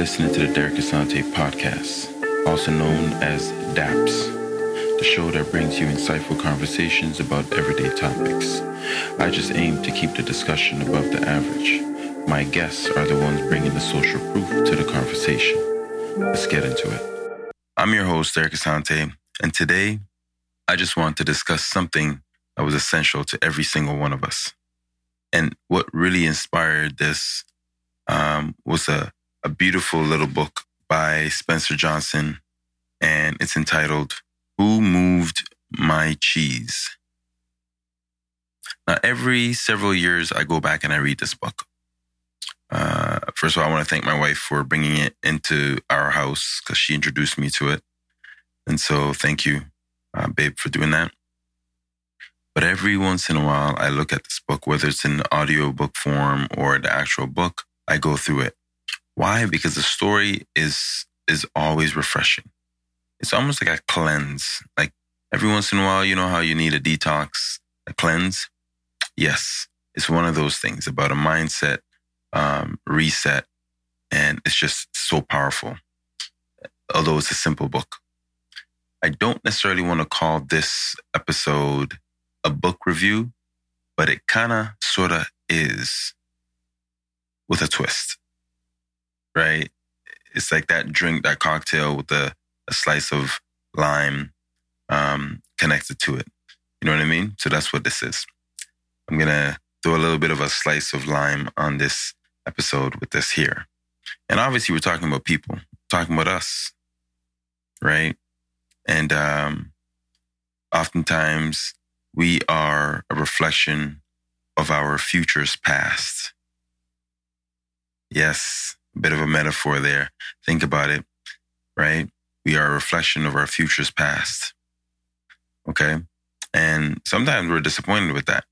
listening to the Derek Asante podcast, also known as DAPS, the show that brings you insightful conversations about everyday topics. I just aim to keep the discussion above the average. My guests are the ones bringing the social proof to the conversation. Let's get into it. I'm your host, Derek Asante, and today I just want to discuss something that was essential to every single one of us. And what really inspired this um, was a, a beautiful little book by Spencer Johnson, and it's entitled Who Moved My Cheese? Now, every several years, I go back and I read this book. Uh, first of all, I want to thank my wife for bringing it into our house because she introduced me to it. And so, thank you, uh, babe, for doing that. But every once in a while, I look at this book, whether it's in audio book form or the actual book, I go through it. Why? Because the story is is always refreshing. It's almost like a cleanse. Like every once in a while, you know how you need a detox, a cleanse. Yes, it's one of those things about a mindset um, reset, and it's just so powerful. Although it's a simple book, I don't necessarily want to call this episode a book review, but it kind of sort of is with a twist, right? It's like that drink, that cocktail with a, a slice of lime um, connected to it. You know what I mean? So that's what this is. I'm going to throw a little bit of a slice of lime on this episode with this here. And obviously, we're talking about people, talking about us, right? And um, oftentimes, we are a reflection of our future's past. Yes, bit of a metaphor there. Think about it, right? We are a reflection of our future's past. Okay. And sometimes we're disappointed with that.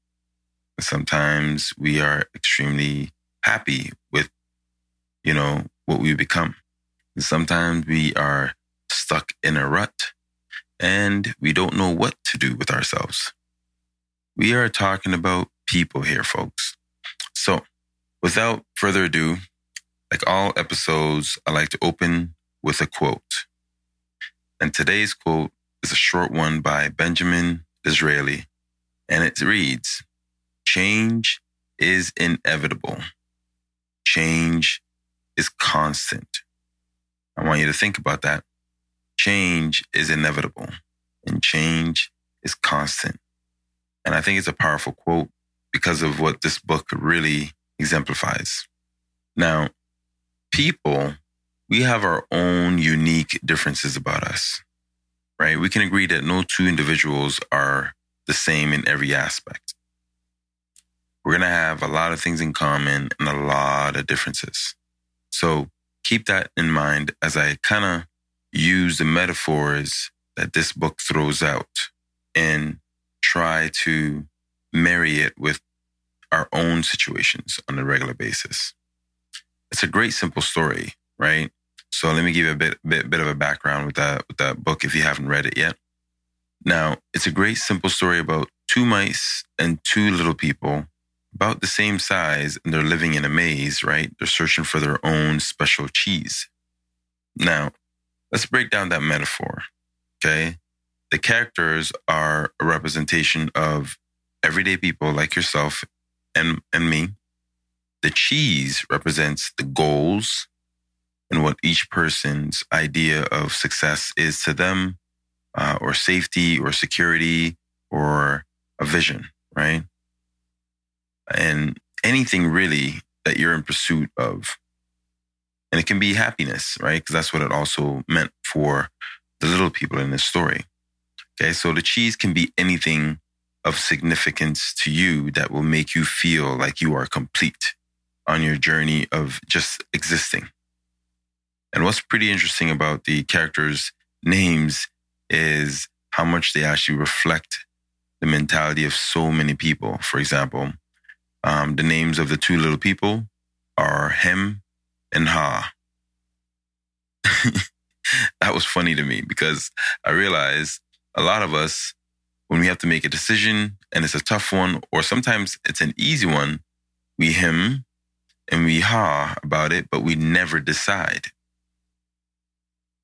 Sometimes we are extremely happy with, you know, what we become. And sometimes we are stuck in a rut and we don't know what to do with ourselves. We are talking about people here, folks. So without further ado, like all episodes, I like to open with a quote. And today's quote is a short one by Benjamin Disraeli. And it reads, change is inevitable. Change is constant. I want you to think about that. Change is inevitable and change is constant. And I think it's a powerful quote because of what this book really exemplifies. Now, people, we have our own unique differences about us, right? We can agree that no two individuals are the same in every aspect. We're going to have a lot of things in common and a lot of differences. So keep that in mind as I kind of use the metaphors that this book throws out and try to marry it with our own situations on a regular basis. It's a great simple story, right? So let me give you a bit, bit, bit of a background with that, with that book if you haven't read it yet. Now, it's a great simple story about two mice and two little people about the same size and they're living in a maze, right? They're searching for their own special cheese. Now, let's break down that metaphor. Okay. The characters are a representation of everyday people like yourself and, and me. The cheese represents the goals and what each person's idea of success is to them, uh, or safety or security or a vision, right? And anything really that you're in pursuit of. And it can be happiness, right? Because that's what it also meant for the little people in this story. Okay. So the cheese can be anything of significance to you that will make you feel like you are complete on your journey of just existing. And what's pretty interesting about the characters' names is how much they actually reflect the mentality of so many people. For example, um, the names of the two little people are Hem and Ha. that was funny to me because I realized a lot of us, when we have to make a decision and it's a tough one, or sometimes it's an easy one, we hem and we ha about it, but we never decide.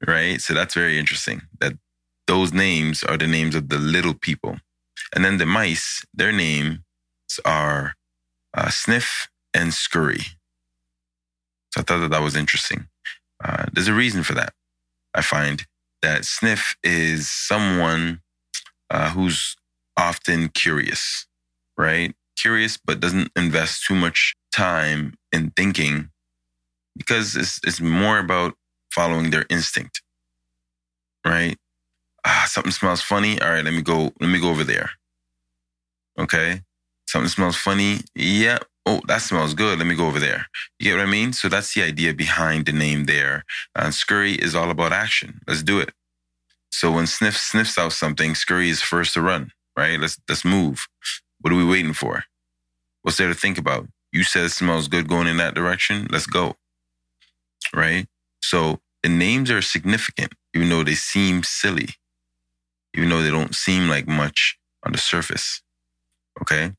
right? So that's very interesting that those names are the names of the little people. And then the mice, their names are uh, Sniff and Scurry. So I thought that that was interesting. Uh, there's a reason for that. I find that Sniff is someone uh, who's often curious, right? Curious, but doesn't invest too much time in thinking because it's, it's more about following their instinct, right? Ah, something smells funny. All right, let me go. Let me go over there. Okay, something smells funny. Yeah. Oh, that smells good. Let me go over there. You get what I mean? So that's the idea behind the name there. Scurry is all about action. Let's do it. So when Sniff sniffs out something, Scurry is first to run. Right? Let's let's move. What are we waiting for? What's there to think about? You said it smells good going in that direction. Let's go. Right? So the names are significant, even though they seem silly, even though they don't seem like much on the surface. Okay.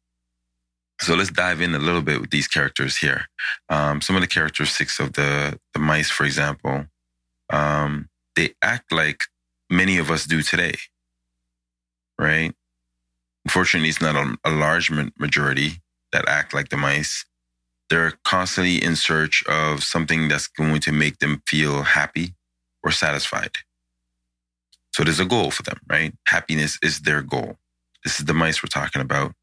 So let's dive in a little bit with these characters here. Um, some of the characteristics of the, the mice, for example, um, they act like many of us do today, right? Unfortunately, it's not a, a large majority that act like the mice. They're constantly in search of something that's going to make them feel happy or satisfied. So there's a goal for them, right? Happiness is their goal. This is the mice we're talking about.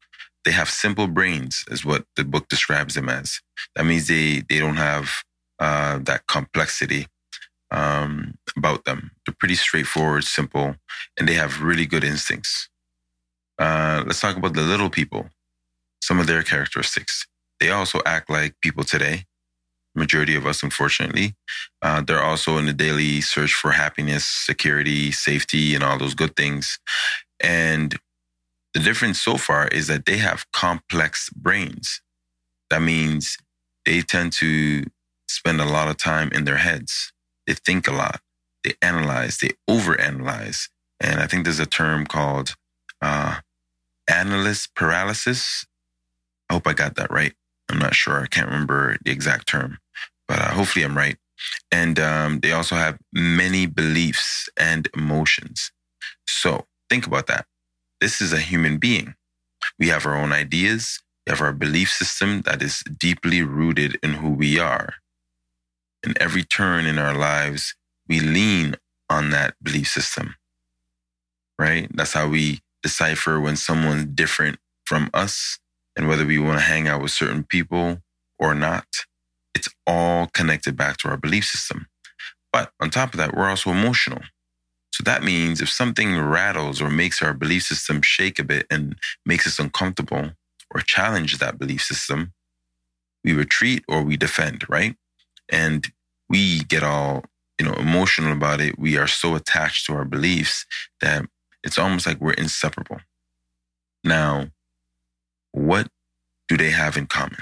They have simple brains, is what the book describes them as. That means they they don't have uh, that complexity um, about them. They're pretty straightforward, simple, and they have really good instincts. Uh, let's talk about the little people. Some of their characteristics. They also act like people today. Majority of us, unfortunately, uh, they're also in the daily search for happiness, security, safety, and all those good things. And the difference so far is that they have complex brains. That means they tend to spend a lot of time in their heads. They think a lot. They analyze. They overanalyze. And I think there's a term called uh, analyst paralysis. I hope I got that right. I'm not sure. I can't remember the exact term, but uh, hopefully I'm right. And um, they also have many beliefs and emotions. So think about that. This is a human being. We have our own ideas. We have our belief system that is deeply rooted in who we are. In every turn in our lives, we lean on that belief system, right? That's how we decipher when someone's different from us and whether we want to hang out with certain people or not, it's all connected back to our belief system. But on top of that, we're also emotional. So that means if something rattles or makes our belief system shake a bit and makes us uncomfortable or challenges that belief system, we retreat or we defend, right? And we get all, you know, emotional about it. We are so attached to our beliefs that it's almost like we're inseparable. Now, what do they have in common?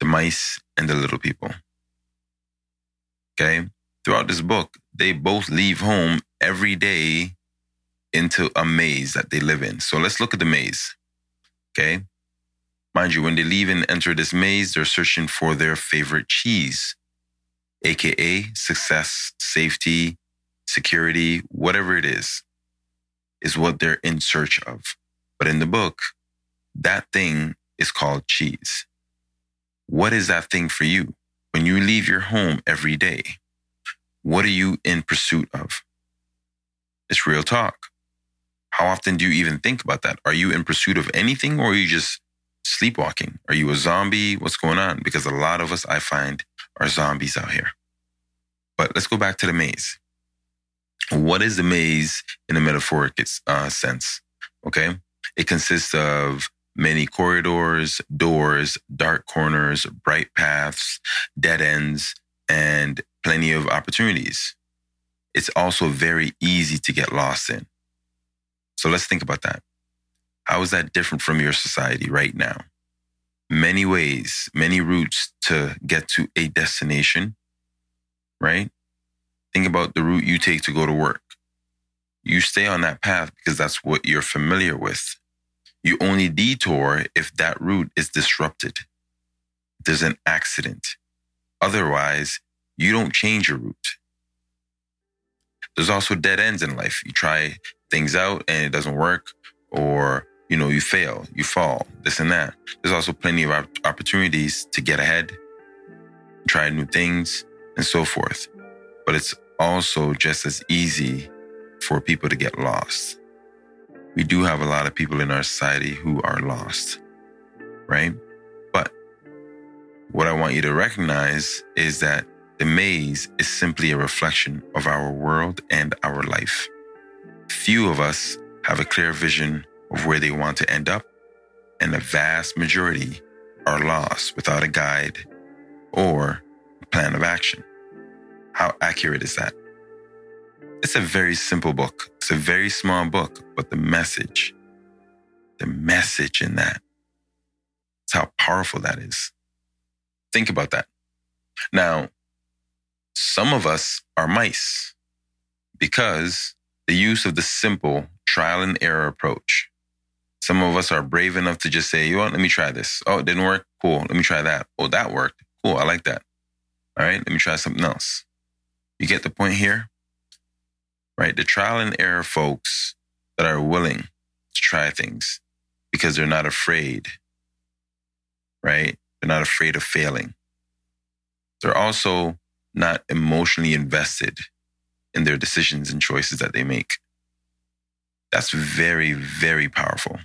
The mice and the little people. Okay. Throughout this book, they both leave home every day into a maze that they live in. So let's look at the maze. Okay. Mind you, when they leave and enter this maze, they're searching for their favorite cheese, AKA success, safety, security, whatever it is, is what they're in search of. But in the book, that thing is called cheese. What is that thing for you? When you leave your home every day, what are you in pursuit of? It's real talk. How often do you even think about that? Are you in pursuit of anything or are you just sleepwalking? Are you a zombie? What's going on? Because a lot of us, I find, are zombies out here. But let's go back to the maze. What is the maze in a metaphoric uh, sense? Okay. It consists of many corridors, doors, dark corners, bright paths, dead ends, and plenty of opportunities. It's also very easy to get lost in. So let's think about that. How is that different from your society right now? Many ways, many routes to get to a destination, right? Think about the route you take to go to work. You stay on that path because that's what you're familiar with. You only detour if that route is disrupted. There's an accident. Otherwise, you don't change your route. There's also dead ends in life. You try things out and it doesn't work, or you know, you fail, you fall, this and that. There's also plenty of opportunities to get ahead, try new things, and so forth. But it's also just as easy for people to get lost. We do have a lot of people in our society who are lost, right? But what I want you to recognize is that the maze is simply a reflection of our world and our life. Few of us have a clear vision of where they want to end up, and the vast majority are lost without a guide or a plan of action. How accurate is that? It's a very simple book. It's a very small book, but the message, the message in that, it's how powerful that is. Think about that. Now, some of us are mice because the use of the simple trial and error approach some of us are brave enough to just say, you know let me try this. Oh, it didn't work. Cool. Let me try that. Oh, that worked. Cool. I like that. All right. Let me try something else. You get the point here? Right. The trial and error folks that are willing to try things because they're not afraid. Right. They're not afraid of failing. They're also not emotionally invested in their decisions and choices that they make. That's very, very powerful.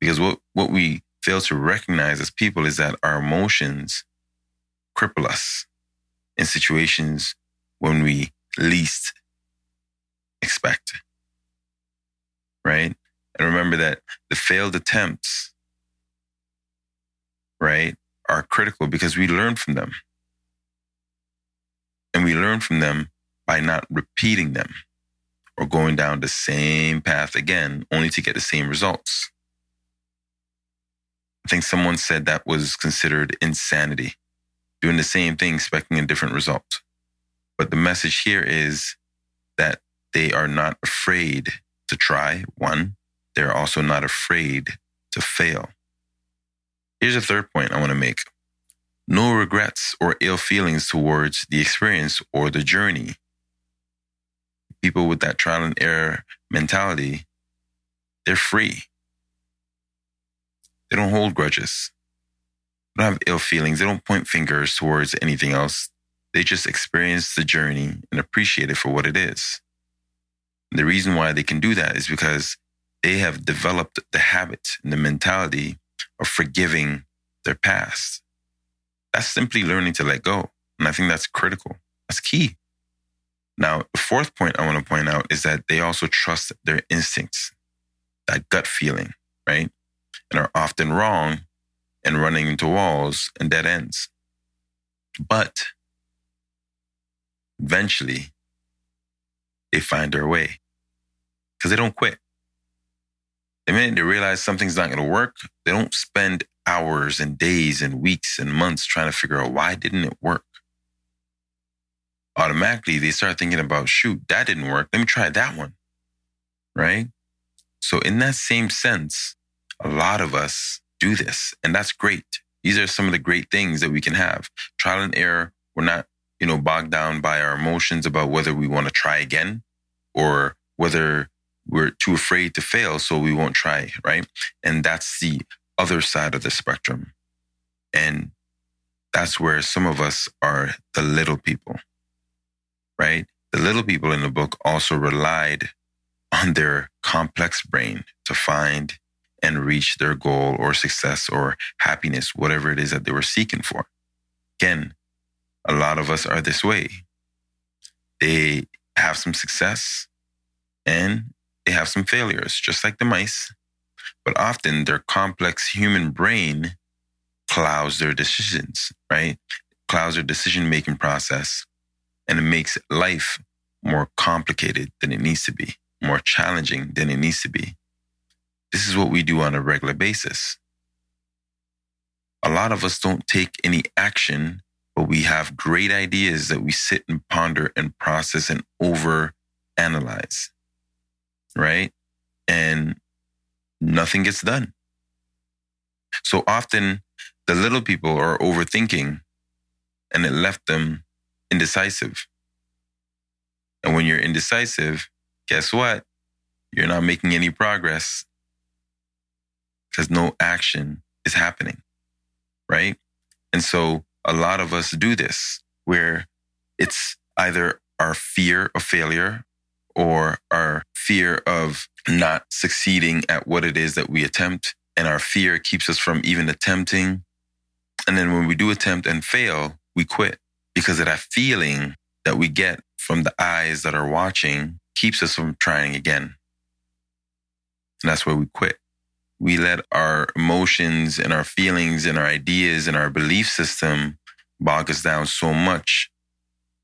Because what, what we fail to recognize as people is that our emotions cripple us in situations when we least expect. Right? And remember that the failed attempts, right, are critical because we learn from them. And we learn from them by not repeating them or going down the same path again, only to get the same results. I think someone said that was considered insanity, doing the same thing, expecting a different result. But the message here is that they are not afraid to try. One, they're also not afraid to fail. Here's a third point I want to make no regrets or ill feelings towards the experience or the journey. People with that trial and error mentality, they're free. They don't hold grudges. They don't have ill feelings. They don't point fingers towards anything else. They just experience the journey and appreciate it for what it is. And the reason why they can do that is because they have developed the habit and the mentality of forgiving their past. That's simply learning to let go. And I think that's critical. That's key. Now, the fourth point I want to point out is that they also trust their instincts, that gut feeling, right? and are often wrong and running into walls and dead ends. But eventually, they find their way because they don't quit. The minute they realize something's not going to work, they don't spend hours and days and weeks and months trying to figure out why didn't it work. Automatically, they start thinking about, shoot, that didn't work. Let me try that one. Right? So, in that same sense, a lot of us do this, and that's great. These are some of the great things that we can have. Trial and error. We're not, you know, bogged down by our emotions about whether we want to try again or whether we're too afraid to fail, so we won't try, right? And that's the other side of the spectrum. And that's where some of us are the little people, right? The little people in the book also relied on their complex brain to find and reach their goal or success or happiness, whatever it is that they were seeking for. Again, a lot of us are this way. They have some success and they have some failures, just like the mice. But often their complex human brain clouds their decisions, right? Clouds their decision making process and it makes life more complicated than it needs to be, more challenging than it needs to be. This is what we do on a regular basis. A lot of us don't take any action, but we have great ideas that we sit and ponder and process and over analyze. Right. And nothing gets done. So often the little people are overthinking and it left them indecisive. And when you're indecisive, guess what? You're not making any progress because no action is happening. Right. And so a lot of us do this where it's either our fear of failure or our fear of not succeeding at what it is that we attempt. And our fear keeps us from even attempting. And then when we do attempt and fail, we quit because of that feeling that we get from the eyes that are watching keeps us from trying again. And that's where we quit. We let our emotions and our feelings and our ideas and our belief system bog us down so much.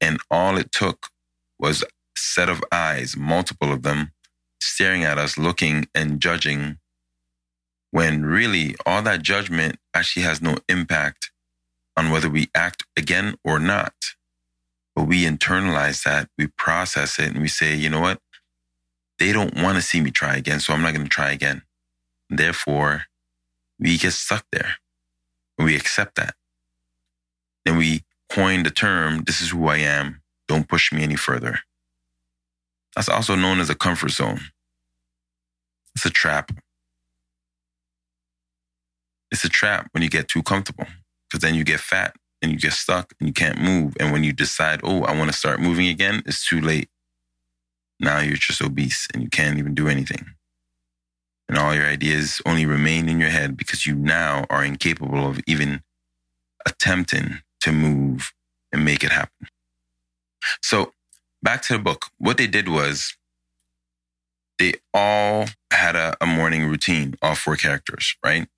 And all it took was a set of eyes, multiple of them, staring at us, looking and judging, when really all that judgment actually has no impact on whether we act again or not. But we internalize that, we process it, and we say, you know what? They don't want to see me try again, so I'm not going to try again. Therefore, we get stuck there. And we accept that. Then we coin the term, this is who I am. Don't push me any further. That's also known as a comfort zone. It's a trap. It's a trap when you get too comfortable because then you get fat and you get stuck and you can't move. And when you decide, oh, I want to start moving again, it's too late. Now you're just obese and you can't even do anything. And all your ideas only remain in your head because you now are incapable of even attempting to move and make it happen. So back to the book. What they did was they all had a, a morning routine, all four characters, right?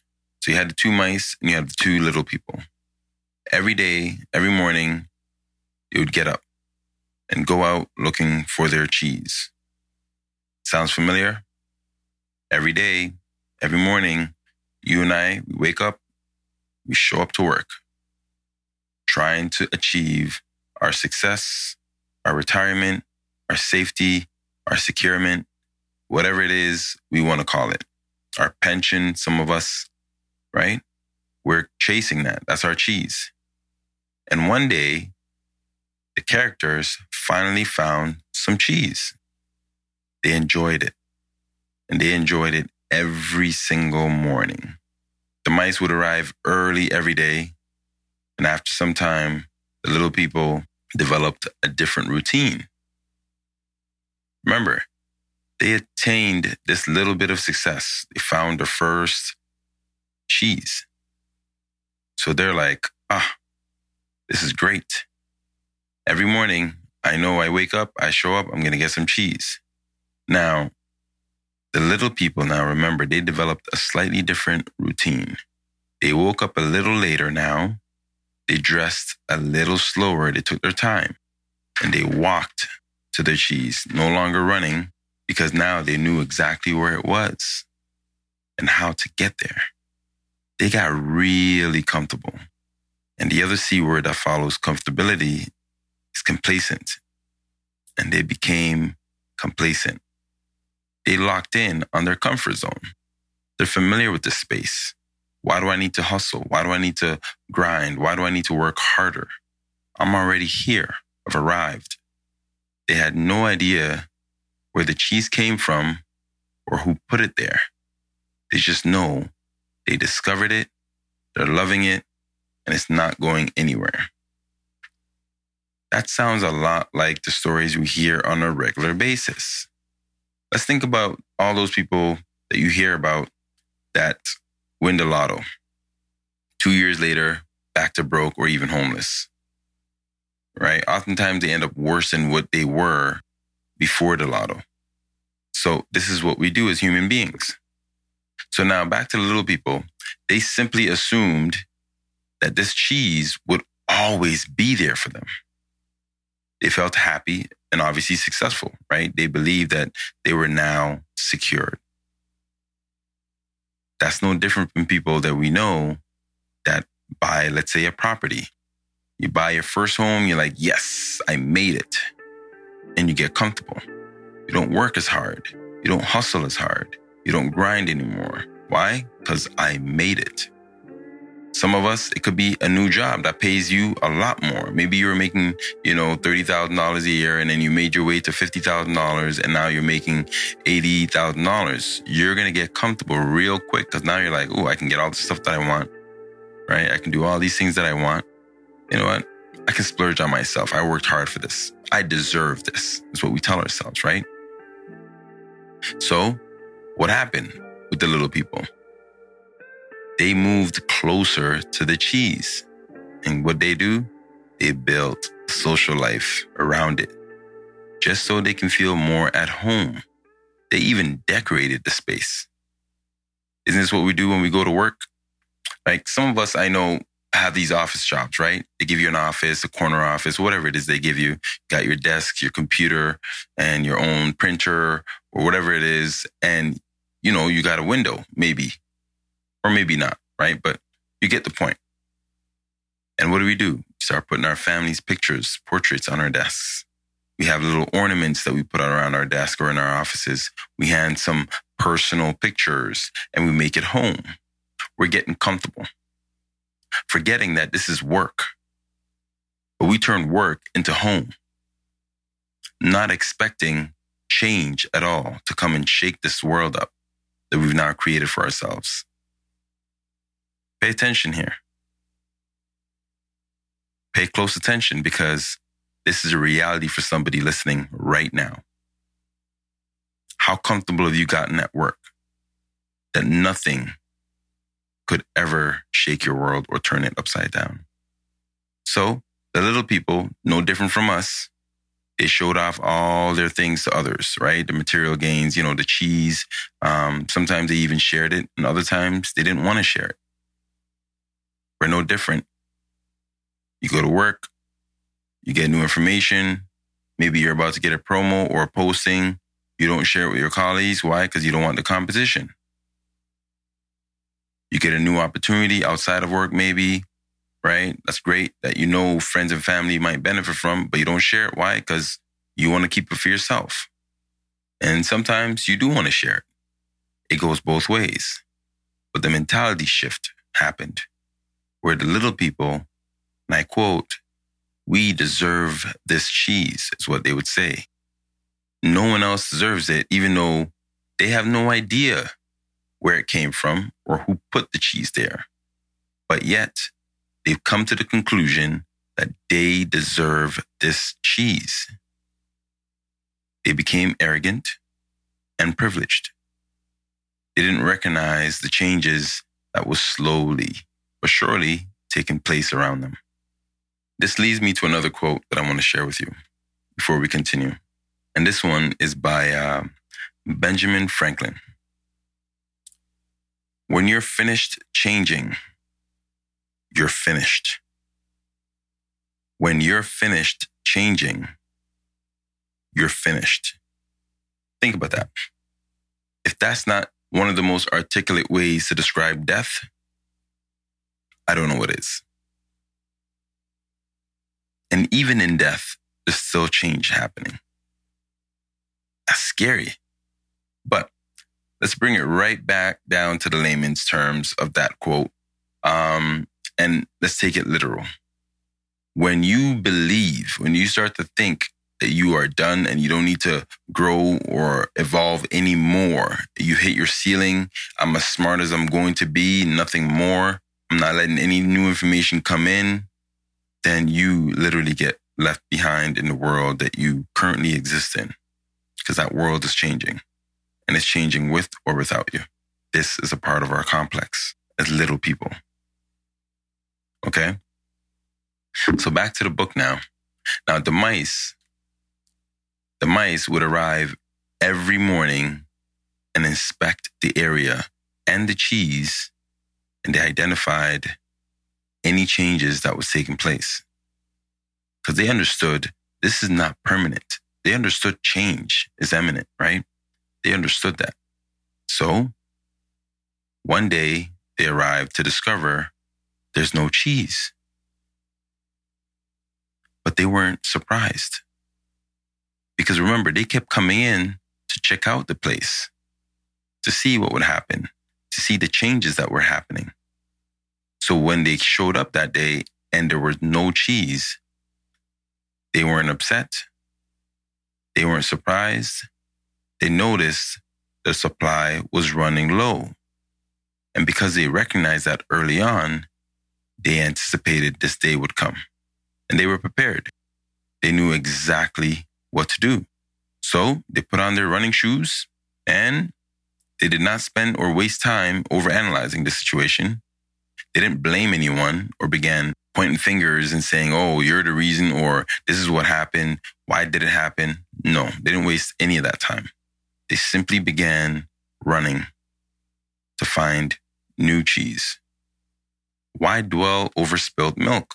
So you had the two mice and you had the two little people. Every day, every morning, they would get up and go out looking for their cheese. Sounds familiar? Every day, every morning, you and I, we wake up, we show up to work, trying to achieve our success, our retirement, our safety, our securement, whatever it is we want to call it. Our pension, some of us, right? We're chasing that. That's our cheese. And one day, the characters finally found some cheese. They enjoyed it. And they enjoyed it every single morning. The mice would arrive early every day. And after some time, the little people developed a different routine. Remember, they attained this little bit of success. They found the first cheese. So they're like, ah, this is great. Every morning, I know I wake up, I show up, I'm going to get some cheese. Now, the little people now remember they developed a slightly different routine. They woke up a little later now. They dressed a little slower. They took their time and they walked to their cheese, no longer running because now they knew exactly where it was and how to get there. They got really comfortable. And the other C word that follows comfortability is complacent. And they became complacent. They locked in on their comfort zone. They're familiar with the space. Why do I need to hustle? Why do I need to grind? Why do I need to work harder? I'm already here. I've arrived. They had no idea where the cheese came from or who put it there. They just know they discovered it, they're loving it, and it's not going anywhere. That sounds a lot like the stories we hear on a regular basis. Let's think about all those people that you hear about that win the lotto. Two years later, back to broke or even homeless. Right? Oftentimes they end up worse than what they were before the lotto. So this is what we do as human beings. So now back to the little people. They simply assumed that this cheese would always be there for them. They felt happy and obviously successful, right? They believed that they were now secured. That's no different from people that we know that buy, let's say, a property. You buy your first home, you're like, yes, I made it. And you get comfortable. You don't work as hard. You don't hustle as hard. You don't grind anymore. Why? Because I made it. Some of us, it could be a new job that pays you a lot more. Maybe you were making, you know, $30,000 a year and then you made your way to $50,000 and now you're making $80,000. You're going to get comfortable real quick because now you're like, oh, I can get all the stuff that I want, right? I can do all these things that I want. You know what? I can splurge on myself. I worked hard for this. I deserve this, is what we tell ourselves, right? So, what happened with the little people? They moved closer to the cheese. And what they do, they built social life around it just so they can feel more at home. They even decorated the space. Isn't this what we do when we go to work? Like some of us I know have these office jobs, right? They give you an office, a corner office, whatever it is they give you. you got your desk, your computer, and your own printer or whatever it is. And, you know, you got a window, maybe or maybe not, right? But you get the point. And what do we do? We start putting our family's pictures, portraits on our desks. We have little ornaments that we put around our desk or in our offices. We hand some personal pictures and we make it home. We're getting comfortable, forgetting that this is work. But we turn work into home, not expecting change at all to come and shake this world up that we've now created for ourselves. Pay attention here. Pay close attention because this is a reality for somebody listening right now. How comfortable have you gotten at work that nothing could ever shake your world or turn it upside down? So the little people, no different from us, they showed off all their things to others, right? The material gains, you know, the cheese. Um, sometimes they even shared it, and other times they didn't want to share it. We're no different. You go to work, you get new information. Maybe you're about to get a promo or a posting. You don't share it with your colleagues. Why? Because you don't want the competition. You get a new opportunity outside of work, maybe, right? That's great that you know friends and family might benefit from, but you don't share it. Why? Because you want to keep it for yourself. And sometimes you do want to share it. It goes both ways. But the mentality shift happened where the little people, and I quote, we deserve this cheese, is what they would say. No one else deserves it, even though they have no idea where it came from or who put the cheese there. But yet, they've come to the conclusion that they deserve this cheese. They became arrogant and privileged. They didn't recognize the changes that was slowly but surely taking place around them. This leads me to another quote that I want to share with you before we continue. And this one is by uh, Benjamin Franklin. When you're finished changing, you're finished. When you're finished changing, you're finished. Think about that. If that's not one of the most articulate ways to describe death, I don't know what is. And even in death, there's still change happening. That's scary. But let's bring it right back down to the layman's terms of that quote. Um, and let's take it literal. When you believe, when you start to think that you are done and you don't need to grow or evolve anymore, you hit your ceiling. I'm as smart as I'm going to be, nothing more. I'm not letting any new information come in, then you literally get left behind in the world that you currently exist in because that world is changing and it's changing with or without you. This is a part of our complex as little people. Okay. So back to the book now. Now the mice, the mice would arrive every morning and inspect the area and the cheese and they identified any changes that was taking place. Because they understood this is not permanent. They understood change is imminent, right? They understood that. So one day they arrived to discover there's no cheese. But they weren't surprised. Because remember, they kept coming in to check out the place, to see what would happen, to see the changes that were happening. So when they showed up that day and there was no cheese, they weren't upset. They weren't surprised. They noticed the supply was running low. And because they recognized that early on, they anticipated this day would come and they were prepared. They knew exactly what to do. So they put on their running shoes and they did not spend or waste time over analyzing the situation. They didn't blame anyone or began pointing fingers and saying, oh, you're the reason or this is what happened. Why did it happen? No, they didn't waste any of that time. They simply began running to find new cheese. Why dwell over spilled milk?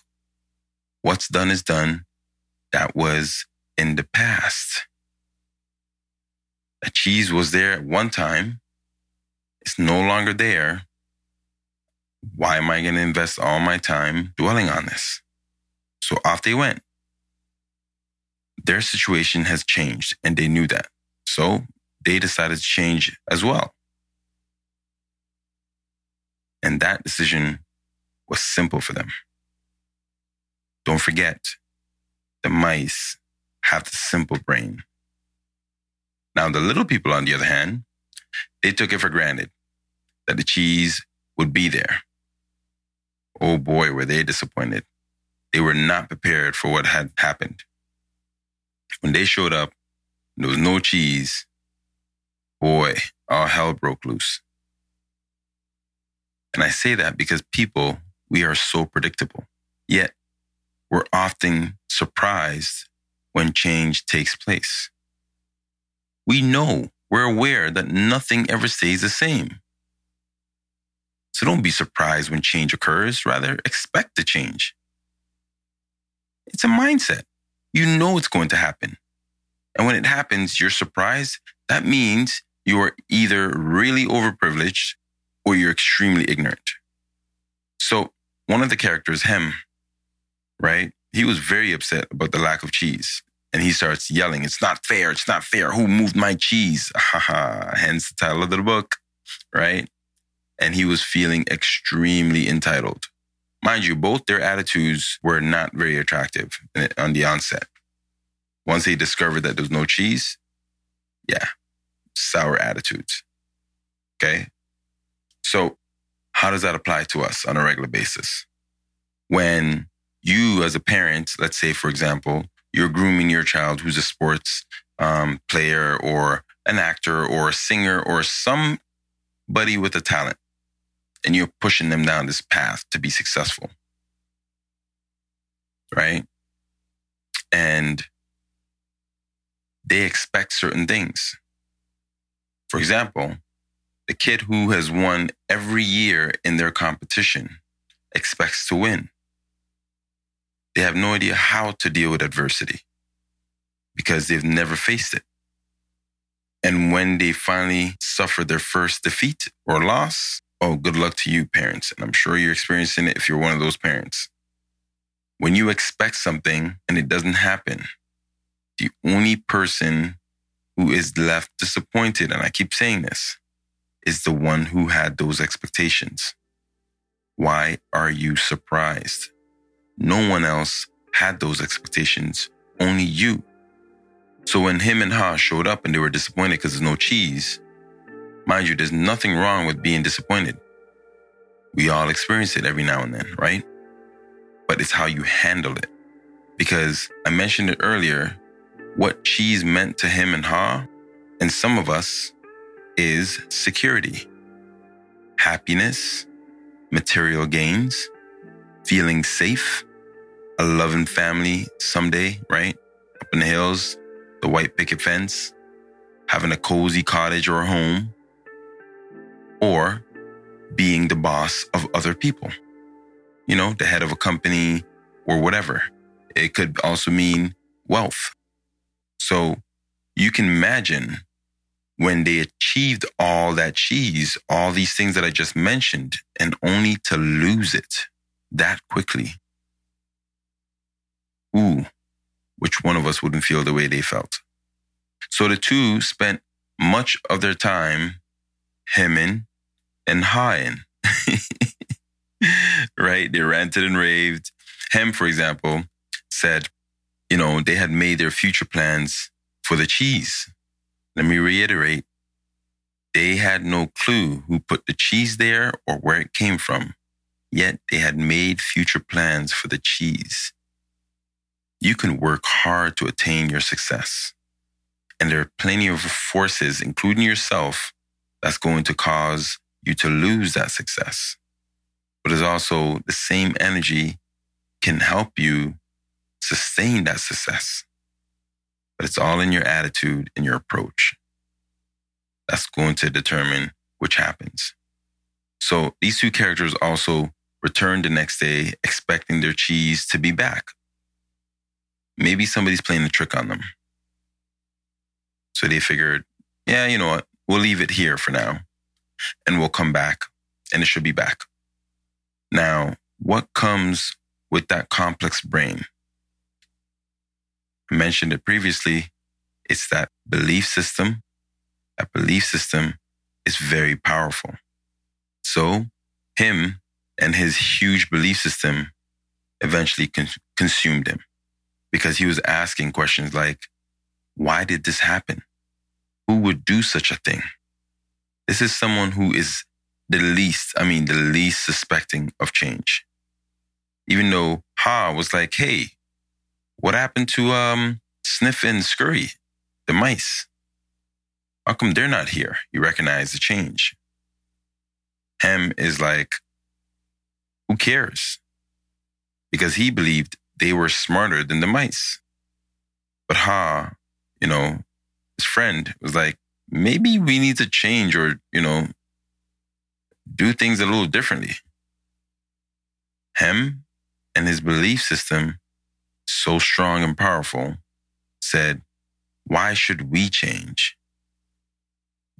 What's done is done. That was in the past. A cheese was there at one time. It's no longer there. Why am I going to invest all my time dwelling on this? So off they went. Their situation has changed and they knew that. So they decided to change as well. And that decision was simple for them. Don't forget, the mice have the simple brain. Now, the little people, on the other hand, they took it for granted that the cheese would be there. Oh boy, were they disappointed. They were not prepared for what had happened. When they showed up, there was no cheese. Boy, all hell broke loose. And I say that because people, we are so predictable. Yet, we're often surprised when change takes place. We know, we're aware that nothing ever stays the same. So don't be surprised when change occurs. Rather, expect the change. It's a mindset. You know it's going to happen. And when it happens, you're surprised. That means you are either really overprivileged or you're extremely ignorant. So one of the characters, Hem, right? He was very upset about the lack of cheese. And he starts yelling, It's not fair. It's not fair. Who moved my cheese? Haha. Hence the title of the book, right? And he was feeling extremely entitled. Mind you, both their attitudes were not very attractive on the onset. Once they discovered that there's no cheese, yeah, sour attitudes. Okay. So, how does that apply to us on a regular basis? When you, as a parent, let's say, for example, you're grooming your child who's a sports um, player or an actor or a singer or somebody with a talent, and you're pushing them down this path to be successful. Right? And they expect certain things. For example, the kid who has won every year in their competition expects to win. Have no idea how to deal with adversity because they've never faced it. And when they finally suffer their first defeat or loss, oh, good luck to you, parents. And I'm sure you're experiencing it if you're one of those parents. When you expect something and it doesn't happen, the only person who is left disappointed, and I keep saying this, is the one who had those expectations. Why are you surprised? No one else had those expectations, only you. So when Hem and Ha showed up and they were disappointed because there's no cheese, mind you, there's nothing wrong with being disappointed. We all experience it every now and then, right? But it's how you handle it. Because I mentioned it earlier, what cheese meant to Hem and Ha, and some of us, is security, happiness, material gains, feeling safe, a loving family someday, right? Up in the hills, the white picket fence, having a cozy cottage or a home, or being the boss of other people, you know, the head of a company or whatever. It could also mean wealth. So you can imagine when they achieved all that cheese, all these things that I just mentioned, and only to lose it that quickly. Ooh, which one of us wouldn't feel the way they felt? So the two spent much of their time hemming and hawing. right? They ranted and raved. Hem, for example, said, you know, they had made their future plans for the cheese. Let me reiterate. They had no clue who put the cheese there or where it came from, yet they had made future plans for the cheese. You can work hard to attain your success. And there are plenty of forces, including yourself, that's going to cause you to lose that success. But it's also the same energy can help you sustain that success. But it's all in your attitude and your approach. That's going to determine which happens. So these two characters also returned the next day expecting their cheese to be back. Maybe somebody's playing a trick on them. So they figured, yeah, you know what? We'll leave it here for now and we'll come back and it should be back. Now, what comes with that complex brain? I mentioned it previously. It's that belief system. That belief system is very powerful. So, Hem and his huge belief system eventually con- consumed him because he was asking questions like, why did this happen? who would do such a thing. This is someone who is the least, I mean, the least suspecting of change. Even though Haw was like, hey, what happened to um, Sniff and Scurry, the mice? How come they're not here? You recognize the change. Hem is like, who cares? Because he believed they were smarter than the mice. But Haw, you know, his friend was like, maybe we need to change or, you know, do things a little differently. Hem and his belief system, so strong and powerful, said, why should we change?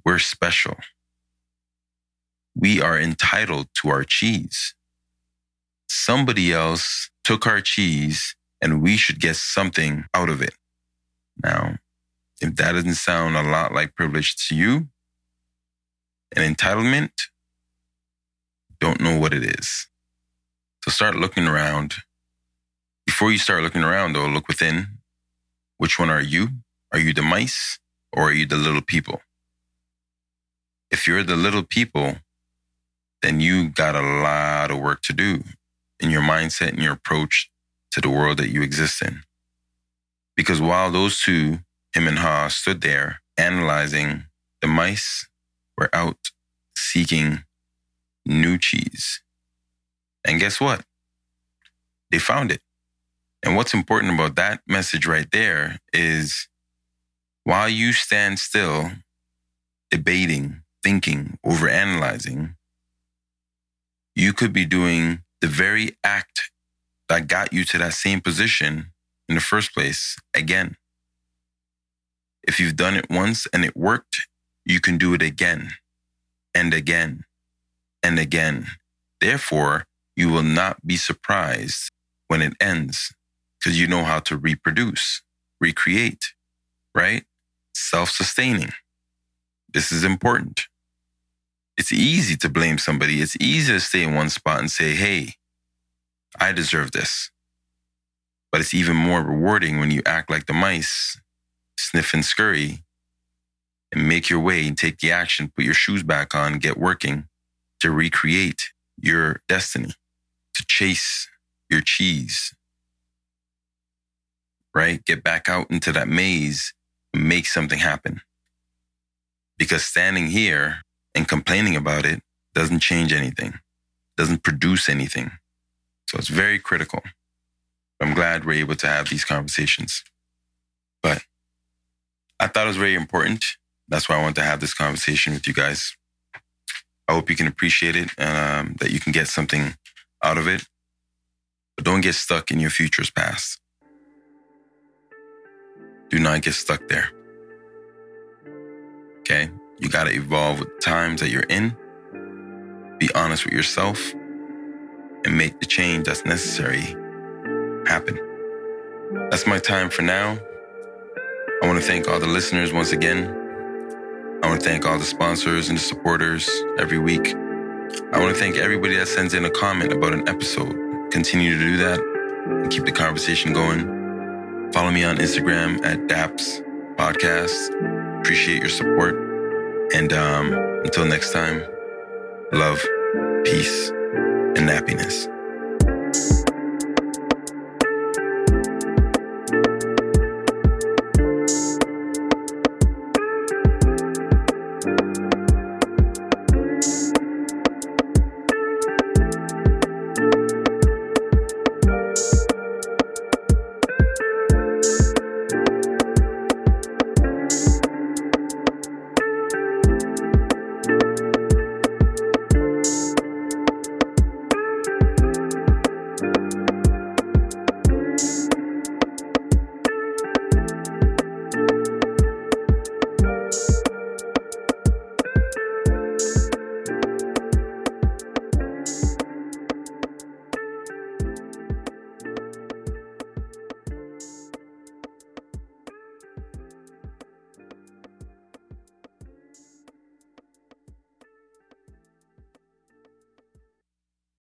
We're special. We are entitled to our cheese. Somebody else took our cheese and we should get something out of it. Now, if that doesn't sound a lot like privilege to you, an entitlement, don't know what it is. So start looking around. Before you start looking around, though, look within. Which one are you? Are you the mice or are you the little people? If you're the little people, then you got a lot of work to do in your mindset and your approach to the world that you exist in. Because while those two Hem and Haw stood there analyzing the mice were out seeking new cheese. And guess what? They found it. And what's important about that message right there is while you stand still, debating, thinking, overanalyzing, you could be doing the very act that got you to that same position in the first place again. If you've done it once and it worked, you can do it again and again and again. Therefore, you will not be surprised when it ends because you know how to reproduce, recreate, right? Self sustaining. This is important. It's easy to blame somebody. It's easy to stay in one spot and say, hey, I deserve this. But it's even more rewarding when you act like the mice sniff and scurry and make your way and take the action, put your shoes back on, get working to recreate your destiny, to chase your cheese, right? Get back out into that maze make something happen. Because standing here and complaining about it doesn't change anything, doesn't produce anything. So it's very critical. I'm glad we're able to have these conversations. But I thought it was very important. That's why I wanted to have this conversation with you guys. I hope you can appreciate it and um, that you can get something out of it. But don't get stuck in your future's past. Do not get stuck there. Okay? You got to evolve with the times that you're in. Be honest with yourself and make the change that's necessary happen. That's my time for now. I want to thank all the listeners once again. I want to thank all the sponsors and the supporters every week. I want to thank everybody that sends in a comment about an episode. Continue to do that and keep the conversation going. Follow me on Instagram at DAPS Podcast. Appreciate your support. And um, until next time, love, peace, and happiness.